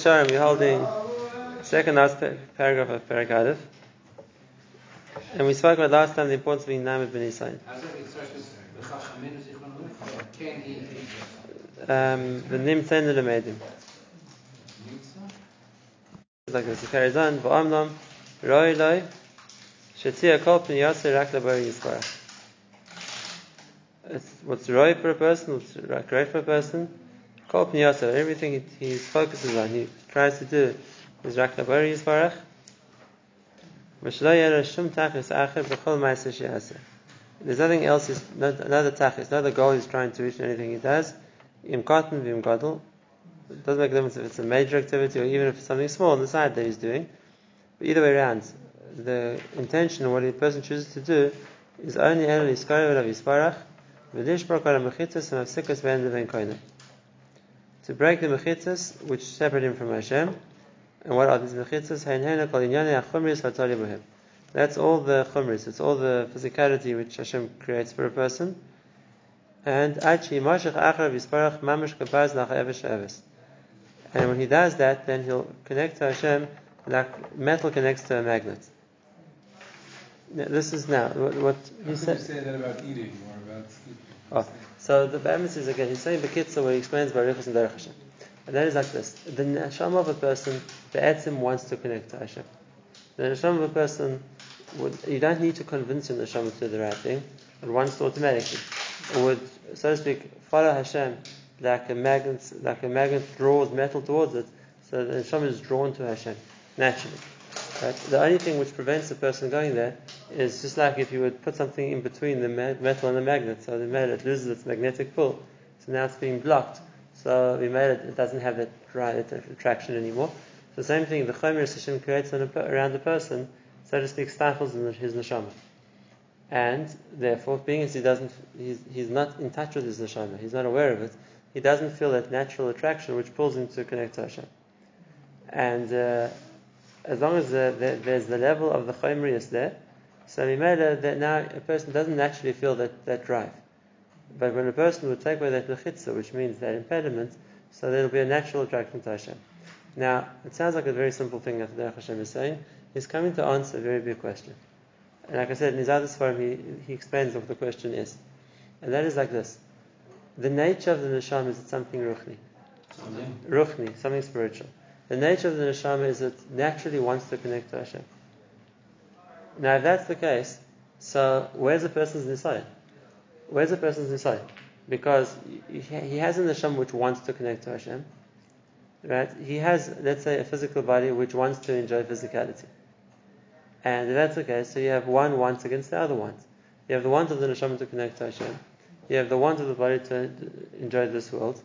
Sure, we're holding second last paragraph of Parak And we spoke about last time the importance of being Named Ben Yisrael. Um, the Nim Tender Lemedim. Like this, it carries on. V'amnam, roi loi, shetzia kol pni yasir rak labari yisparach. It's what's right for a person, what's great for a person. Kol everything he, focuses on, he tries to do is rak labari yisparach. There's nothing else, is, another tachis, another goal he's trying to reach in anything he does. Im cotton, vim gadol. It doesn't make a difference if it's a major activity or even if it's something small on the side that he's doing. But either way around, the intention of what a person chooses to do is only el iskarav of yisparach, mechitzas and koine. To break the mechitzas which separate him from Hashem, and what are these mechitzas? Hein hein kol inyane achumris hatari b'hem. That's all the chumris, it's all the physicality which Hashem creates for a person. And achi mashach achar v'isparach mamish kabaz nach eves and when he does that, then he'll connect to Hashem like metal connects to a magnet. Now, this is now what, what he said. You say that about eating or about sleeping. Oh, so the Bamis is again, he's saying the Kitzah where he explains Baruch and Derech Hashem. And that is like this. The neshama of a person, the etzim wants to connect to Hashem. The neshama of a person, would, you don't need to convince your neshama to do the right thing, it wants to automatically. It would, so to speak, follow Hashem like a magnet, like a magnet draws metal towards it, so the neshama is drawn to Hashem naturally. Right? The only thing which prevents a person going there is just like if you would put something in between the metal and the magnet, so the metal loses its magnetic pull, so now it's being blocked. So we made it, doesn't have that right attraction anymore. So the same thing, the chomer Hashem creates around the person, so to speak, stifles his neshama. And therefore, being as he doesn't, he's, he's not in touch with his neshama, he's not aware of it, he doesn't feel that natural attraction which pulls him to connect to Hashem. And uh, as long as the, the, there's the level of the chomrius there, so made that now a person doesn't naturally feel that, that drive. But when a person would take away that lechitza, which means that impediment, so there'll be a natural attraction to Hashem. Now, it sounds like a very simple thing that the Hashem is saying. He's coming to answer a very big question. And like I said, in his other forum, he, he explains what the question is. And that is like this the nature of the neshama is something ruchni. Something? Ruchni, something spiritual. The nature of the neshama is it naturally wants to connect to Hashem. Now, if that's the case, so where's the person's nisai? Where's the person's nisai? Because he has an neshama which wants to connect to Hashem. Right? He has, let's say, a physical body which wants to enjoy physicality. And if that's the case, so you have one want against the other want. You have the want of the neshama to connect to Hashem you have the want of the body to enjoy this world.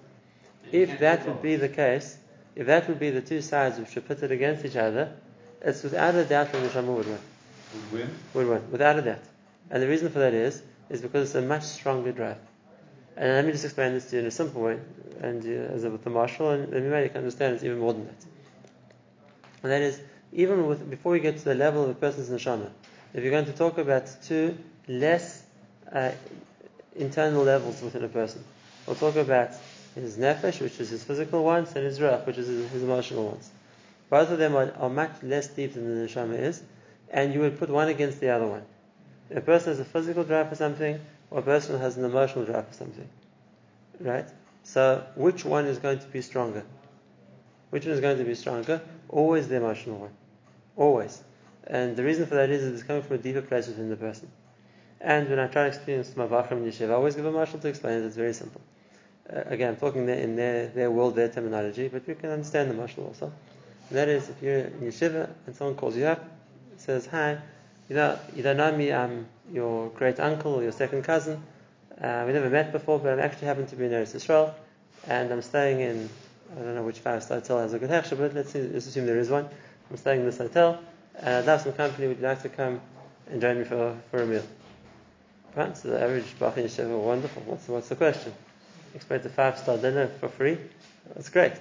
If that would be the case, if that would be the two sides which are pitted against each other, it's without a doubt that the Neshama would win. Would win? Win, without a doubt. And the reason for that is, is because it's a much stronger drive. And let me just explain this to you in a simple way, and uh, as a, with the marshal, and then you can understand it's even more than that. And that is, even with before we get to the level of a person's neshama, if you're going to talk about two less uh, internal levels within a person. We'll talk about his nefesh, which is his physical ones, and his ruach, which is his, his emotional ones. Both of them are, are, much less deep than the neshama is, and you would put one against the other one. A person has a physical drive for something, or a person has an emotional drive for something. Right? So, which one is going to be stronger? Which one is going to be stronger? Always the emotional one. Always. And the reason for that is it's coming from a deeper place within the person. And when I try to explain this to my Vachim in Yeshiva, I always give a marshal to explain it. It's very simple. Uh, again, I'm talking in their, their world, their terminology, but you can understand the marshal also. And that is, if you're in Yeshiva and someone calls you up, says, Hi, you know, you don't know me, I'm your great uncle or your second cousin. Uh, we never met before, but I actually happen to be in Eretz Israel, and I'm staying in, I don't know which five star hotel has a good hechsher, but let's, let's assume there is one. I'm staying in this hotel, and I'd love some company. Would you like to come and join me for, for a meal? Right? So the average Bach Yeshiva, wonderful. What's, what's the question? Expect a five star dinner for free? That's great.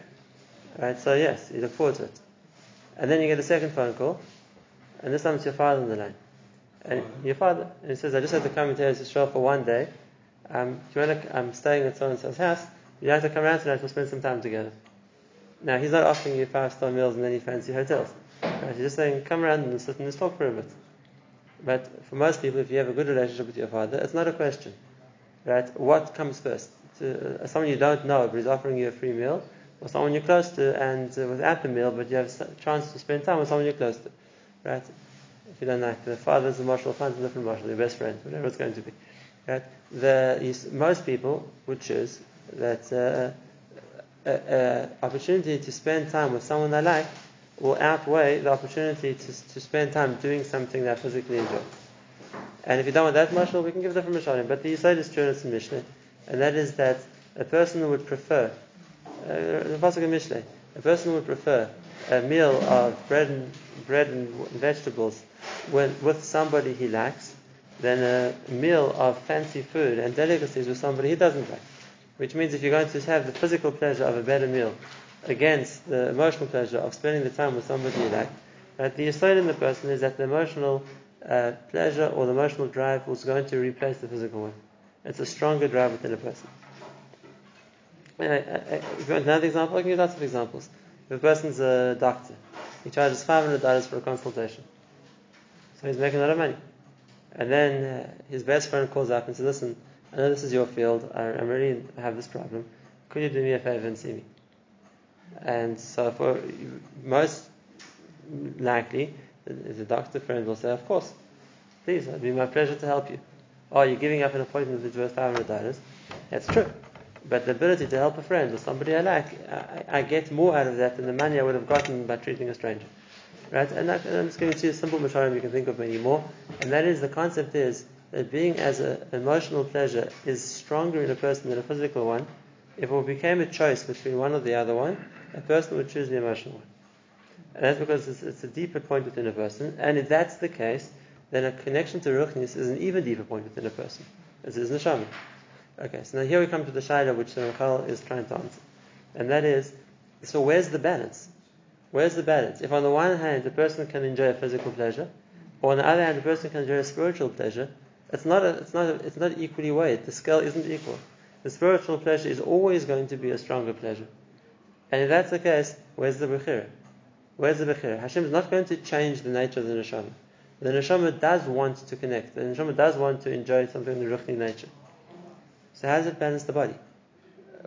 Right? So yes, you look forward to it. And then you get a second phone call, and this time it's your father on the line. And your father, and he says, I just had to come into Israel for one day. Um, you want to, I'm staying at so and so's house. You'd like to come around tonight, we'll spend some time together. Now, he's not offering you five star meals and any fancy hotels. Right? He's just saying, come around and sit and just talk for a bit. But for most people, if you have a good relationship with your father, it's not a question. Right? What comes first? To, uh, someone you don't know, but he's offering you a free meal, or someone you're close to and uh, without the meal, but you have a chance to spend time with someone you're close to. Right? If you don't like the father's a marshal, find a different marshal, your best friend, whatever it's going to be. Right? The, most people would choose that uh, uh, opportunity to spend time with someone they like will outweigh the opportunity to, to spend time doing something they physically enjoy. And if you don't want that mashal, we can give different mashal. But the Yisod is true in Mishnah, and that is that a person would prefer, uh, the Pasuk Mishnah, a person would prefer a meal of bread and bread and vegetables with somebody he likes than a meal of fancy food and delicacies with somebody he doesn't like. Which means if you're going to have the physical pleasure of a better meal against the emotional pleasure of spending the time with somebody you like, right, the aside in the person is that the emotional uh, pleasure or the emotional drive was going to replace the physical one. It's a stronger drive within a person. Uh, uh, uh another example, I can give lots of examples. If a person's a doctor, he charges $500 for a consultation. So he's making a lot of money. And then uh, his best friend calls up and says, Listen, I know this is your field. I, am really have this problem. Could you do me a favor and see me? And so, for most likely, the doctor friend will say, Of course, please, it'd be my pleasure to help you. Oh, you're giving up an appointment that's worth $500. That's true. But the ability to help a friend or somebody I like, I, I, get more out of that than the money I would have gotten by treating a stranger. Right? And, I, am just giving you a simple masharim, you can think of many more. And that is the concept is that being as an emotional pleasure is stronger in a person than a physical one, if it became a choice between one or the other one, a person would choose the emotional one. And that's because it's, it's a deeper point within a person. And if that's the case, then a connection to Ruchnis is an even deeper point within a person. This is Neshama. Okay, so now here we come to the Shaila which the Ramchal is trying to answer. And that is, so where's the balance? Where's the balance? If on the one hand a person can enjoy a physical pleasure, or on the other hand a person can enjoy a spiritual pleasure, it's not, a, it's, not a, it's not equally weighed. The scale isn't equal. The spiritual pleasure is always going to be a stronger pleasure. And if that's the case, where's the Bechira? Where's the Bechira? Hashem is not going to change the nature of the Neshama. The Neshama does want to connect. The Neshama does want to enjoy something in the Ruchni nature. So how does it balance the body?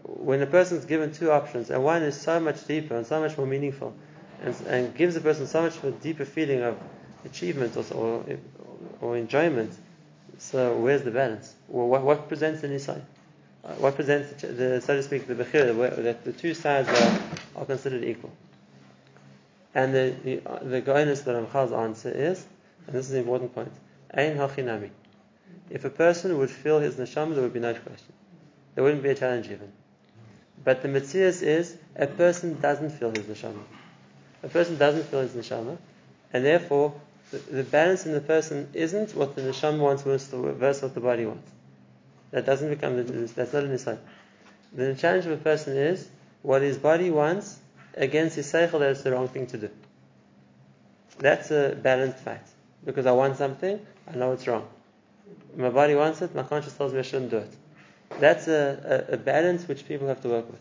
When a person is given two options, and one is so much deeper and so much more meaningful, and, and gives a person so much of a deeper feeling of achievement or, or, or enjoyment, so where's the balance? Well, what, what presents the nisayon? Uh, what presents the, the, so to speak, the bechira, that the two sides are, are considered equal? And the the, uh, the that Ramchal's answer is, and this is an important point, ein hachinami. If a person would feel his neshama, there would be no question. There wouldn't be a challenge even. But the mitzvah is a person doesn't feel his neshama. A person doesn't feel his neshama, and therefore the, the balance in the person isn't what the neshama wants versus what the body wants. That doesn't become the, that's not a nisai. The challenge of a person is what his body wants against his seichel that it's the wrong thing to do. That's a balanced fight. Because I want something, I know it's wrong. My body wants it, my conscience tells me I shouldn't do it. That's a, a, a balance which people have to work with.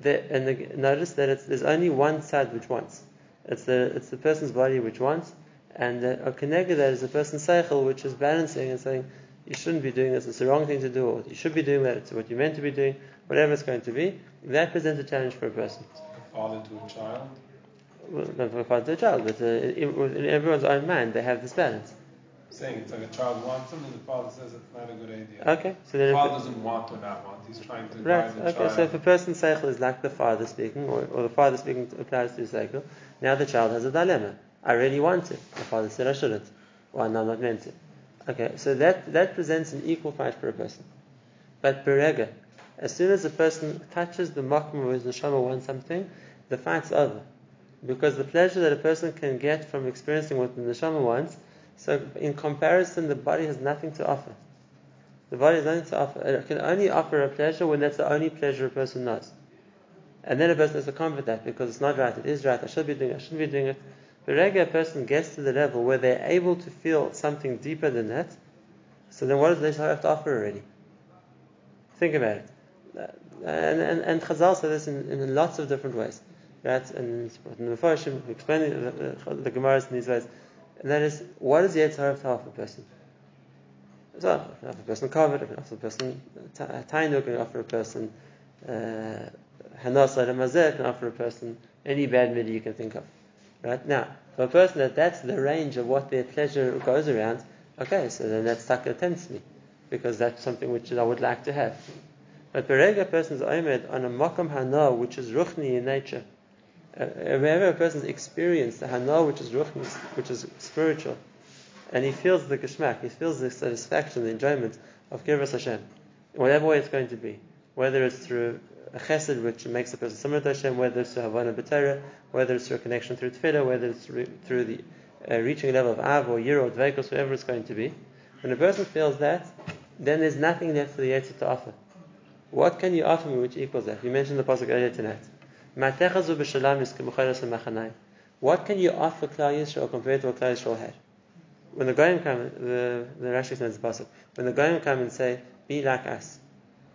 The, and the, notice that there's only one side which wants. It's the, it's the person's body which wants, and a connected that is the person's cycle which is balancing and saying, you shouldn't be doing this, it's the wrong thing to do, or you should be doing that, it's what you're meant to be doing, whatever it's going to be, that presents a challenge for a person. A father to a child? Well, not for a father to a child, but uh, in, in, everyone's own mind, they have this balance. Saying it's like a child wants something, the father says it's not a good idea. Okay, so the father doesn't want or not want, he's trying to right. the okay, child. so if a person's cycle is like the father speaking, or, or the father speaking applies to his cycle, now the child has a dilemma. I really want it. The father said I shouldn't. Well, no, I'm not meant to. Okay, so that, that presents an equal fight for a person. But berega, as soon as a person touches the makam of his neshama wants something, the fight's over. Because the pleasure that a person can get from experiencing what the neshama wants, so in comparison, the body has nothing to offer. The body has nothing to offer. It can only offer a pleasure when that's the only pleasure a person knows. And then a person has to comfort that because it's not right, it is right, I should be doing it, I shouldn't be doing it. The regular person gets to the level where they're able to feel something deeper than that, so then what does they have to offer already? Think about it. And, and, and Chazal said this in, in lots of different ways. right? And in the Mepharshim, we explain the, the, the Gemaras in these ways. And that is, what is the Yetzer Hara half a person? So, if offer a person covered, if offer a person tainuk, if offer a person hanasa uh, can offer a person any bad midah you can think of. Right? Now, for a person that that's the range of what their pleasure goes around, okay, so then that sucker tempts me, because that's something which I would like to have. But Berega a person's omed on a makam hana, which is ruchni in nature, uh, whenever a person's experienced the hana, which is ruchni, which is spiritual, and he feels the geschmack, he feels the satisfaction, the enjoyment of Kirvas Hashem, whatever way it's going to be, whether it's through a chesed which makes the person similar to Hashem, whether it's through Havana B'Torah, whether it's through a connection through Tefillah, whether it's through the uh, reaching a level of Av or Yir or Dveikos, whatever it's going to be. When a person feels that, then there's nothing left for the Yetzir to offer. What can you offer me which equals that? You mentioned the pasuk earlier tonight. What can you offer Klal Yisrael compared to what Klal Yisrael had? When the Goyim come, the, the Rashi says pasuk, when the Goyim come and say, be like us,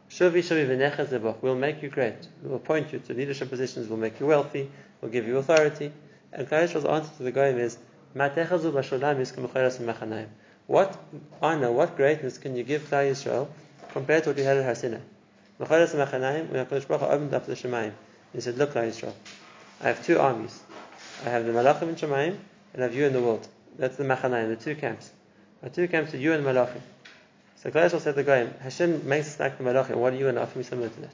Shuvi Shuvi We'll make you great. We'll appoint you to leadership positions. We'll make you wealthy. We'll give you authority. And Klal Yisrael's answer to the Goyim is, What honor, what greatness can you give Klal Yisrael compared to what you had at Machanaim, when HaKadosh Baruch opened up the Shemaim, he said, Look, Klal Yisrael, I have two armies. I have the Malachim in Shemaim, and I have you in the world. That's the Machanaim, the two camps. The two camps are you and Malachim. So Klal said to Goyim, Hashem makes us like the Malachim, what are you offer me similar to that?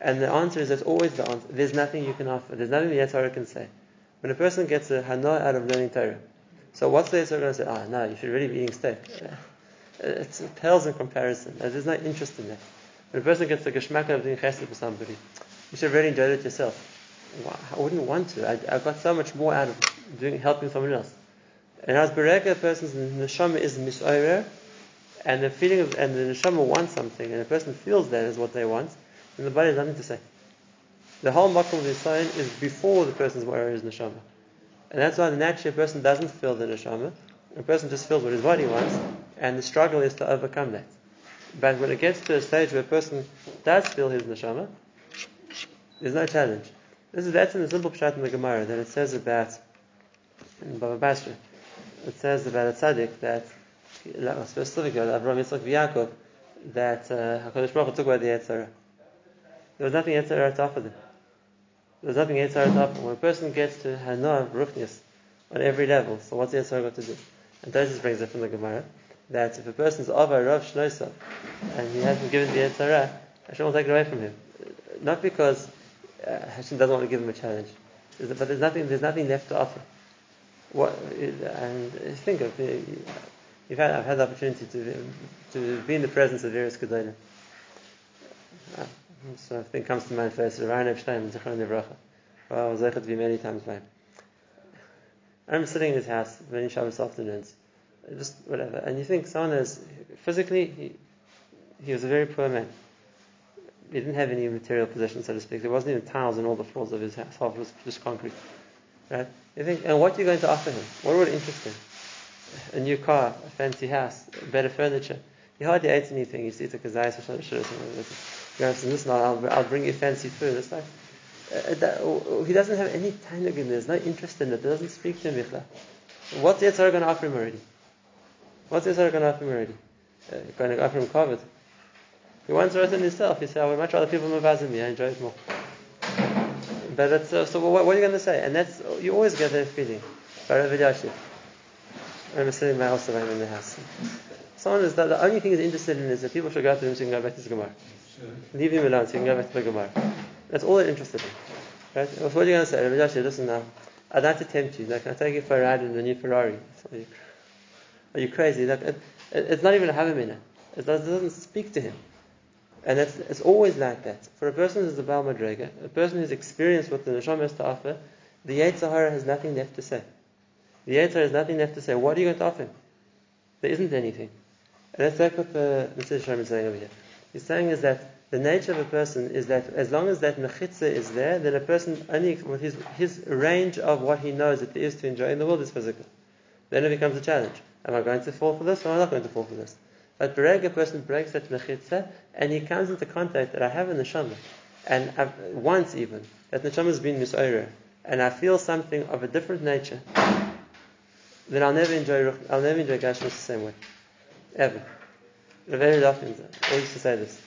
And the answer is, that's always the answer. There's nothing you can offer. There's nothing the Yetzer Hara can say. When a person gets a hana out of learning Torah, so what's the Yetzer Hara going to say? Ah, oh, no, you should really be eating steak. It's, it pales in comparison. There's no interest in that. When a person gets the geschmack of doing chesed for somebody, you should have really enjoy it yourself. I wouldn't want to. I, I got so much more out of doing helping someone else. And as bereka, a person's neshama is misoyer, and the feeling of, and the neshama wants something, and a person feels that is what they want, then the body has nothing to say. The whole makom of sign is before the person's where is neshama. And that's why naturally a person doesn't feel the neshama, a person just feels what his body wants, and the struggle is to overcome that. But when it gets to a stage where a person does feel his neshama, there's no challenge. This is that's in the simple pshat in the Gemara that it says about in Baba Basra. It says about a tzaddik that specifically Avraham Yitzchak Yaakov that uh, Hakadosh Baruch Hu took away the Yetzer Hara. There was nothing Yetzer Hara to offer them. There was nothing Yetzer Hara to offer. When a person gets to Hana Ruchnius on every level, so what's the Yetzer Hara got to do? And Tosis brings it from the Gemara that if a person's Ava Rav Shnoisa and he hasn't given the Yetzer Hara, Hashem will take it away from him. Not because uh, Hashem doesn't want to give him a challenge, but there's nothing, there's nothing left to offer. What, and think of had, I've had the opportunity to, to be in the presence of various Gedolim. Uh, so I think comes to mind first, Ryan Epstein, Zichron Nevracha. Well, I was to be many times by him. I remember sitting in his house many Shabbos afternoons, just whatever, and you think someone is, physically, he, he was a very poor man. He didn't have any material possessions, so to speak. There wasn't even tiles in all the floors of his house. Half was just concrete. Right? You think, and what are you going to offer him? What would interest him? a new car, a fancy house, better furniture. He hardly ate anything. He used a kazayas or something. You know, listen, I'll, I'll bring you fancy food. It's like, uh, that, he doesn't have any time in There's no interest in it. It doesn't speak to him. What's Yetzer Hara going to offer him already? What's Yetzer Hara going to offer him already? Uh, going to offer him covered. He wants written himself. He said, I would much rather people move as me. I enjoy it more. But that's, uh, so what, what, are you going to say? And that's, you always get that feeling. I remember sitting in my house I'm in the house. Someone is that the only thing he's interested in is that people should go out to him so he can go back to his Gemara. Leave him alone so he can go back to the Gemara. That's all they're interested in. Right? What are you going to say? Rabbi Joshua, listen now. I'd like to tempt you. Like, can I take you for a ride in the new Ferrari? Are you crazy? Like, it, it, it's not even a Havamina. It doesn't speak to him. And it's, always like that. For a person who's a Baal Madrega, a person who's experienced what the Neshama has to offer, the Yetzer Hara has nothing left to say. The Yetzer has nothing left to say. What are you going to offer? There isn't anything. And that's like what the Mr. Sharm is saying over here. He's saying is that the nature of a person is that as long as that mechitza is there, then a person only with his his range of what he knows that there is to enjoy in the world is physical. Then it becomes a challenge. Am I going to fall for this or am I not going to fall for this? But Bereg, a person breaks that mechitza and he comes into contact that I have the neshama. and I've, once even, that neshama has been misoyer, and I feel something of a different nature, then I'll never enjoy I'll never enjoy Gashmis the same way, ever. Very often, I used to say this.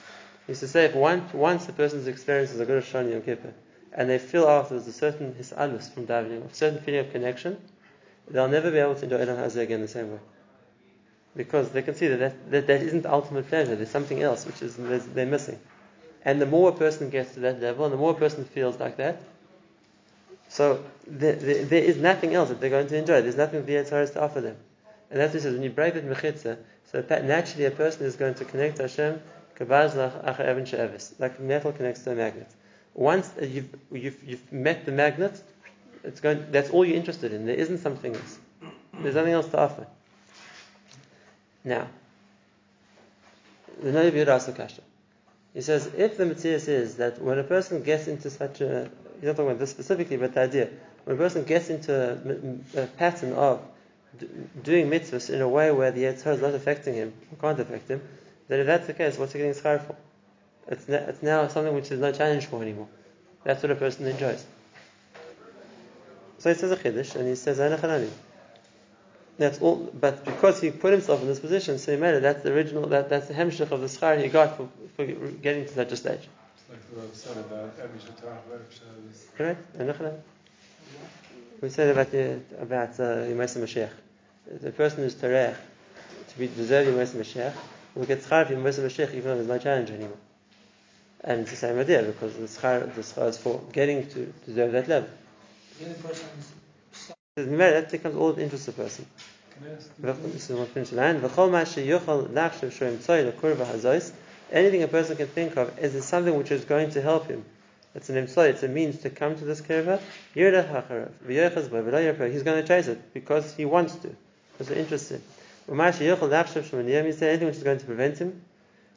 He used to say if once a person's experiences a good Shani Yom Kippur, and they feel afterwards a certain hisalus from davening, a certain feeling of connection, they'll never be able to enjoy Olam Hazeh again the same way. Because they can see that that, that that isn't ultimate pleasure, there's something else which is they're missing. And the more a person gets to that level, and the more a person feels like that, so there, there, there is nothing else that they're going to enjoy. There's nothing the Yetzer has to offer them. And that's what he says, when you break with Mechitza, so naturally a person is going to connect to Hashem, like metal connects to a magnet. Once uh, you've, you've, you've met the magnet, it's going, that's all you're interested in. There isn't something else. There's nothing else to offer. Now, the Nabi question. He says, if the Matthias is that when a person gets into such a, he's not talking about this specifically, but the idea, when a person gets into a, a pattern of doing mitzvahs in a way where the Yetzer Hara is not affecting him, can't affect him, then if that's the case, what's he getting schar for? It's, ne- it's now something which is no challenge for anymore. That's what a person enjoys. So he says a chiddush, and he says. That's all, but because he put himself in this position, so he made it. That's the original. That, that's the hemshich of the schar he got for, for getting to such a stage. It's. Correct? We said about the, about uh, Yemais Mashiach. The person who's terech to be deserve Yemais Mashiach will get schar for Yemais Mashiach even though there's no challenge anymore. And it's the same idea because the schar, the schar is for getting to deserve that level. That becomes all of interest of the person. Anything a person can think of is something which is going to help him. It's an employ, it's a means to come to this kurva. He's going to chase it because he wants to, because shoyim niyam yisrael, anything which is going to prevent him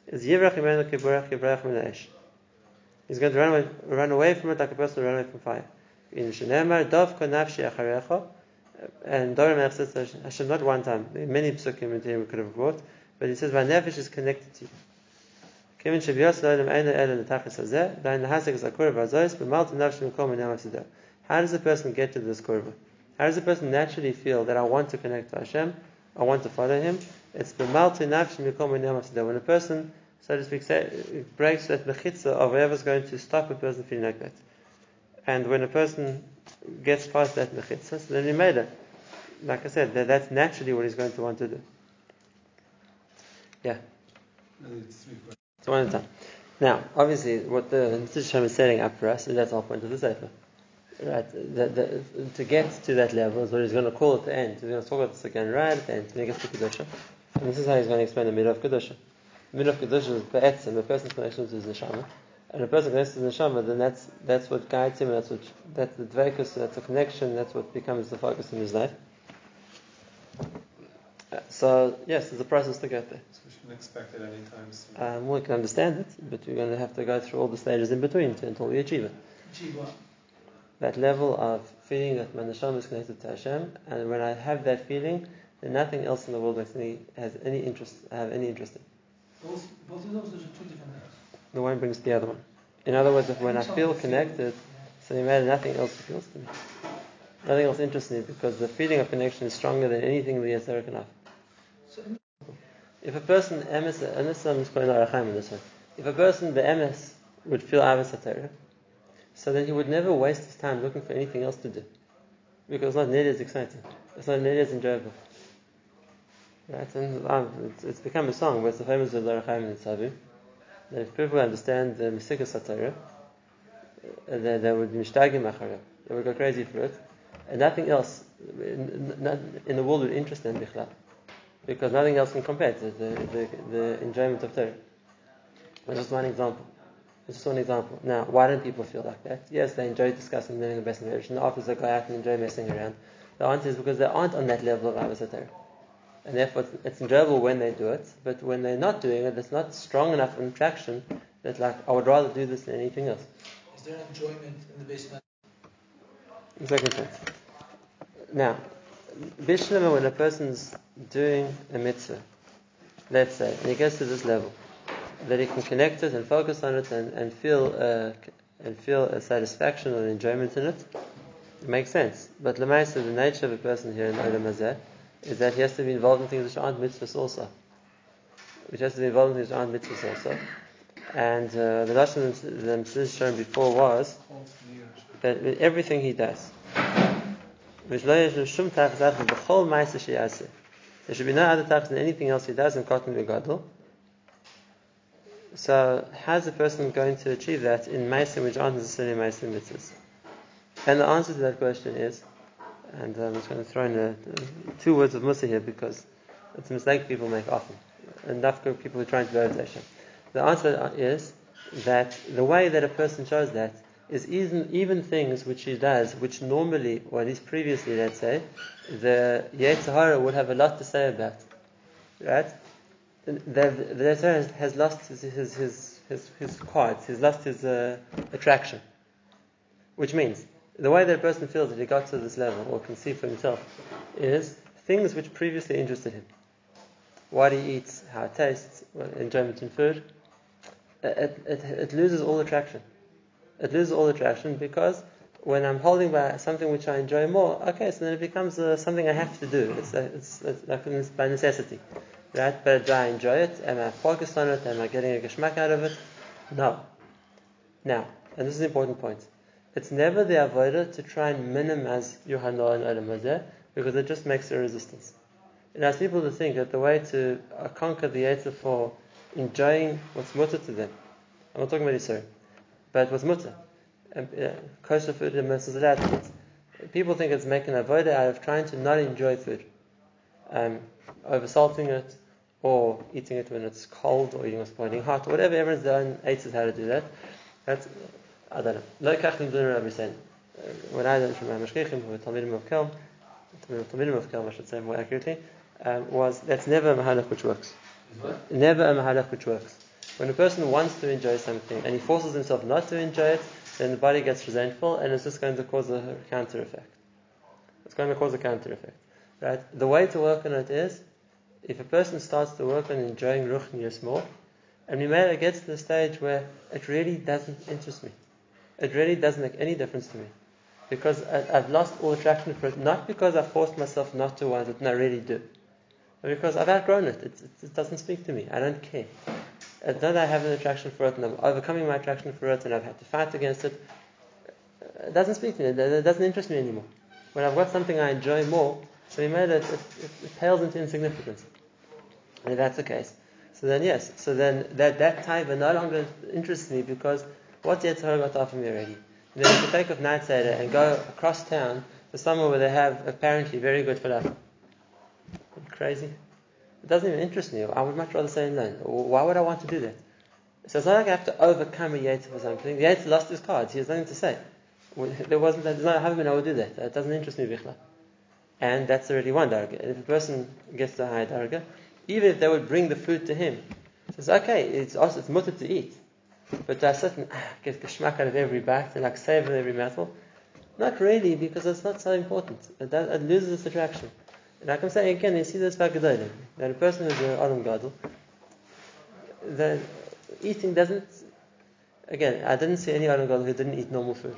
is. He's going to run away, run away from it like a person run away from fire. And Dorim Melech says Hashem not one time. Many psukim in we could have brought, but he says my nefesh is connected to you. Kevin Shabios Lodim Eina Ela Netachis Hazeh, Dain Hasek is Akur Vazois, B'malti Nafshi Mekom Enam Hasidah. How does a person get to this kurva? How does a person naturally feel that I want to connect to Hashem, I want to follow Him? It's B'malti Nafshi Mekom Enam Hasidah. When a person, so to speak, breaks that mechitza of whatever's going to stop a person feeling like that. And when a person gets past that mechitza, so then he made it. Like I said, that, that's naturally what he's going to want to do. Yeah, so one at a time. Now, obviously, what the Nitzish is setting up for us, and that's our point of the Sefer. Right, the, the, to get to that level is what he's going to call at the end. He's going to talk about this again right at the end, when he gets to Kedusha. And this is how he's going to explain the middle of Kedusha. The middle of Kedusha is Be'etzim, the person's connection to his neshama. And a person connects to the neshama, then that's that's what guides him, that's what that's the dvekus, that's the connection, that's what becomes the focus in his life. Uh, So yes, there's a process to get there. So we shouldn't expect it anytime soon. Um, we can understand it, but we're going to have to go through all the stages in between to, until we achieve it. achieve what? That level of feeling that my neshama is connected to Hashem, and when I have that feeling, then nothing else in the world makes any, has any interest, have any interest in. Both, both of those, those are two different things. The one brings the other one. In other words, when I feel connected, so you made nothing else appeals to me. Nothing else interests me because the feeling of connection is stronger than anything the Yetzer Hara can offer. If a person and this going in this one. If a person the emes would feel HaTorah, so then he would never waste his time looking for anything else to do, because it's not nearly as exciting. It's not nearly as enjoyable. Right, and um, it's, it's become a song, but it's the famous Arachaim in Tzavu. That if people understand the Mesikas HaTorah, uh, they, they would be mishtagim achareh. They would go crazy for it, and nothing else in, in- the world would interest them bichlal because nothing else can compare to the, the, the enjoyment of Torah. That's just one example. Just one example. Now, why don't people feel like that? Yes, they enjoy discussing learning the best marriage, and the officers go out and enjoy messing around. The answer is because they aren't on that level of Avos Torah. And therefore, it's, enjoyable when they do it, but when they're not doing it, it's not strong enough an attraction that, like, I would rather do this than anything else. is there enjoyment in the basement? Second sense. Now, Bishlama, when a person's doing a mitzvah, let's say, and he gets to this level, that he can connect it and focus on it and, and feel uh, and feel a satisfaction and enjoyment in it, it makes sense. But Lamaisa, the nature of a person here in Olam Hazeh, is that he has to be involved in things which aren't mitzvahs also. Which has to be involved in things which aren't mitzvahs also. And uh, the Lashon that Mrs. shown before was that with everything he does, there should be no other types than anything else he does in Cotton Begadol. So, how's a person going to achieve that in Meisim which aren't necessarily Meisim mitzvahs? And the answer to that question is, and I'm just going to throw in a, two words of Musa here because it's a mistake people make often. Enough people who are trying to go to Hashem. The answer is that the way that a person shows that is even, even things which he does, which normally, or at least previously, let's say, the Yetzer Hara would have a lot to say about. Right? The, the Yetzer Hara has, lost his, his, his, his, his cards, he's lost his uh, attraction. Which means, the way that a person feels that he got to this level, or can see for himself, is things which previously interested him. What he eats, how it tastes, enjoyment in food, it, it, it loses all attraction it loses all attraction because when I'm holding by something which I enjoy more, okay, so then it becomes uh, something I have to do. It's, uh, it's, it's like by necessity, right? But do I enjoy it? Am I focused on it? Am I getting a geschmack out of it? No. Now, and this is an important point. It's never the avodah to try and minimize your hana and adam because it just makes a resistance. It has people to think that the way to uh, conquer the yetzer for enjoying what's mutter to them. I'm not talking about Yisrael but was mutter. Kosher food and to. People think it's making a voda out of trying to not enjoy food, um, over salting it, or eating it when it's cold, or eating it when boiling hot, or whatever. Everyone's own aids how to do that. That's I don't know. Lo kachlim dunner Rabbi. Uh, when I learned from my mashkichim, who were Talmidim of Kelm, Talmidim of Kelm, I should say more accurately, um, was that's never a mahalach which works. Never a mahalach which works. When a person wants to enjoy something and he forces himself not to enjoy it, then the body gets resentful and it's just going to cause a counter effect. It's going to cause a counter effect. Right? The way to work on it is if a person starts to work on enjoying ruchnius more, and it gets to the stage where it really doesn't interest me. It really doesn't make any difference to me. Because I've lost all attraction for it, not because I forced myself not to want it, and I really do. But because I've outgrown it. It, it, it doesn't speak to me. I don't care. Now that I have an attraction for it and I'm overcoming my attraction for it and I've had to fight against it, it doesn't speak to me, it doesn't interest me anymore. When I've got something I enjoy more, so made it, it, it, pales into insignificance. And if that's the case, so then yes, so then that, that type no longer interests me because what's Yetzer Hara got to offer me already? Then if you take off night Seder and go across town to somewhere where they have apparently very good falafel. Crazy? It doesn't even interest me. I would much rather say no. Why would I want to do that? So it's not like I have to overcome a Yates for something. The Yates lost his cards. He has nothing to say. There wasn't. There's no husband I would do that. It doesn't interest me, Bichla. And that's already one darga. If a person gets to a high darga, even if they would bring the food to him, says, okay. It's also it's mutter to eat, but I a certain ah, get geschmack out of every bite and like savor every mouthful. Not really, because it's not so important. It, does, it loses its attraction. And I can say again, you see this by Gedolim, that a person who's an Adam Gadol, the eating doesn't, again, I didn't see any Adam Gadol who didn't eat normal food.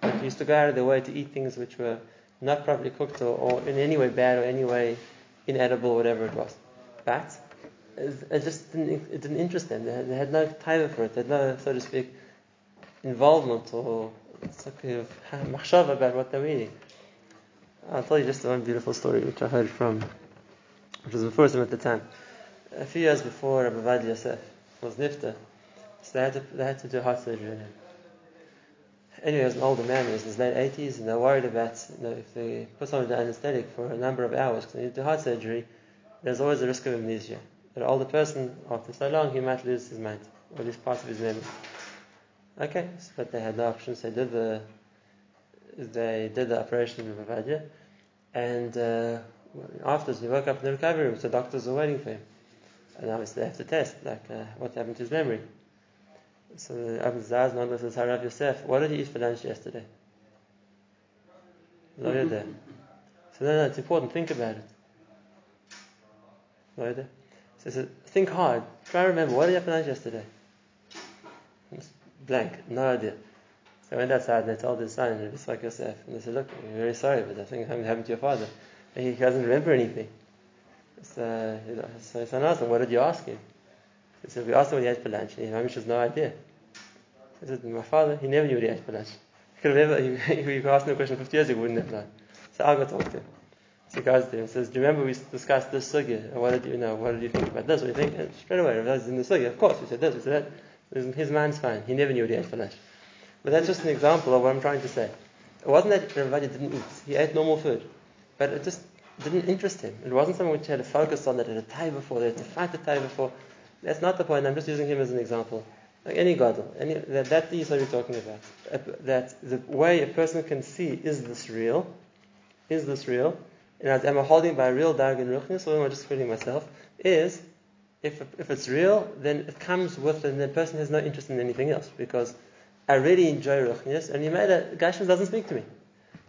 But used to go out of their way to eat things which were not properly cooked or, or in any way bad or any way inedible or whatever it was. But it just didn't, it didn't interest them. They had, they had no time for it. They had no, so to speak, involvement or machshava about what they were eating. I'll tell you just one beautiful story which I heard from, which was before him at the time. A few years before Rabbi Ovadia Yosef was nifta, so they had, to, they had to do heart surgery on him. Anyway, he was an older man, he was in his late 80s, and they're worried about you know, if they put someone under anesthetic for a number of hours because they need to do heart surgery, there's always a risk of amnesia. An older person, after so long, he might lose his mind, or lose parts of his memory. Okay, but they had no options. They did the they did the operation in Bavaria, and uh, afterwards he woke up in the recovery room, so doctors were waiting for him. And obviously they have to test, like, uh, what happened to his memory. So Abu Zaz Nagla says, Harav Yosef, what did you eat for lunch yesterday? No, you're there. So no, no, it's important, think about it. No, So, so think hard. try to remember, what did you have for lunch yesterday? Blank, no idea. So I went outside and I told his son, it's like Yosef, and they said, look, we're very sorry, but I think something happened to your father. And he doesn't remember anything. So, so his son asked him, what did you ask him? He said, we asked him what he had for lunch, and he has no idea. He said, my father, he never knew what he had for lunch. He could have never, if you asked him a question 50 years ago, he wouldn't have known. So I'll go talk to him. So he goes him and says, Do you remember we discussed this sugya? What did you know? What did you think about this? What do you think? And straight away, Rav in the sugya. Of course, we said this, we said that. His mind's fine. He never knew what he had for lunch. But that's just an example of what I'm trying to say. It wasn't that Rav didn't eat. He ate normal food. But it just didn't interest him. It wasn't something which he had to focus on, that had a taiva for, that had to fight the taiva for. That's not the point. I'm just using him as an example. Like any gadol, any that, that's the we're talking about. That the way a person can see is this real, is this real, and am I holding by a real darg in ruchnis, or am I just fooling myself? Is if if it's real, then it comes with, and the person has no interest in anything else because I really enjoy ruchnis, and you made a gashmis doesn't speak to me.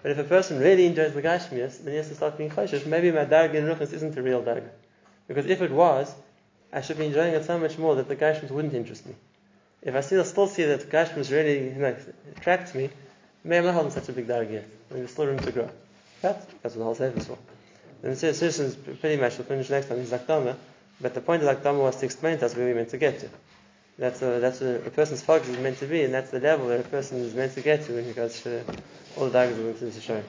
But if a person really enjoys the gashmis, then he has to start being choshesh. Maybe my darg in ruchnis isn't a real darg, because if it was, I should be enjoying it so much more that the gashmis wouldn't interest me. If I still, still see that Gashmis really you know, attracts me, maybe I'm not holding such a big darg yet. There's still room to grow. That's, what the whole sefer is for. And the solution is pretty much, we'll finish next time, is Zakdama, but the point of Zakdama was to explain to us where we're meant to get to. That's, a, that's a, a person's focus is meant to be, and that's the level that a person is meant to get to when he goes to all the dargas of the Shayim.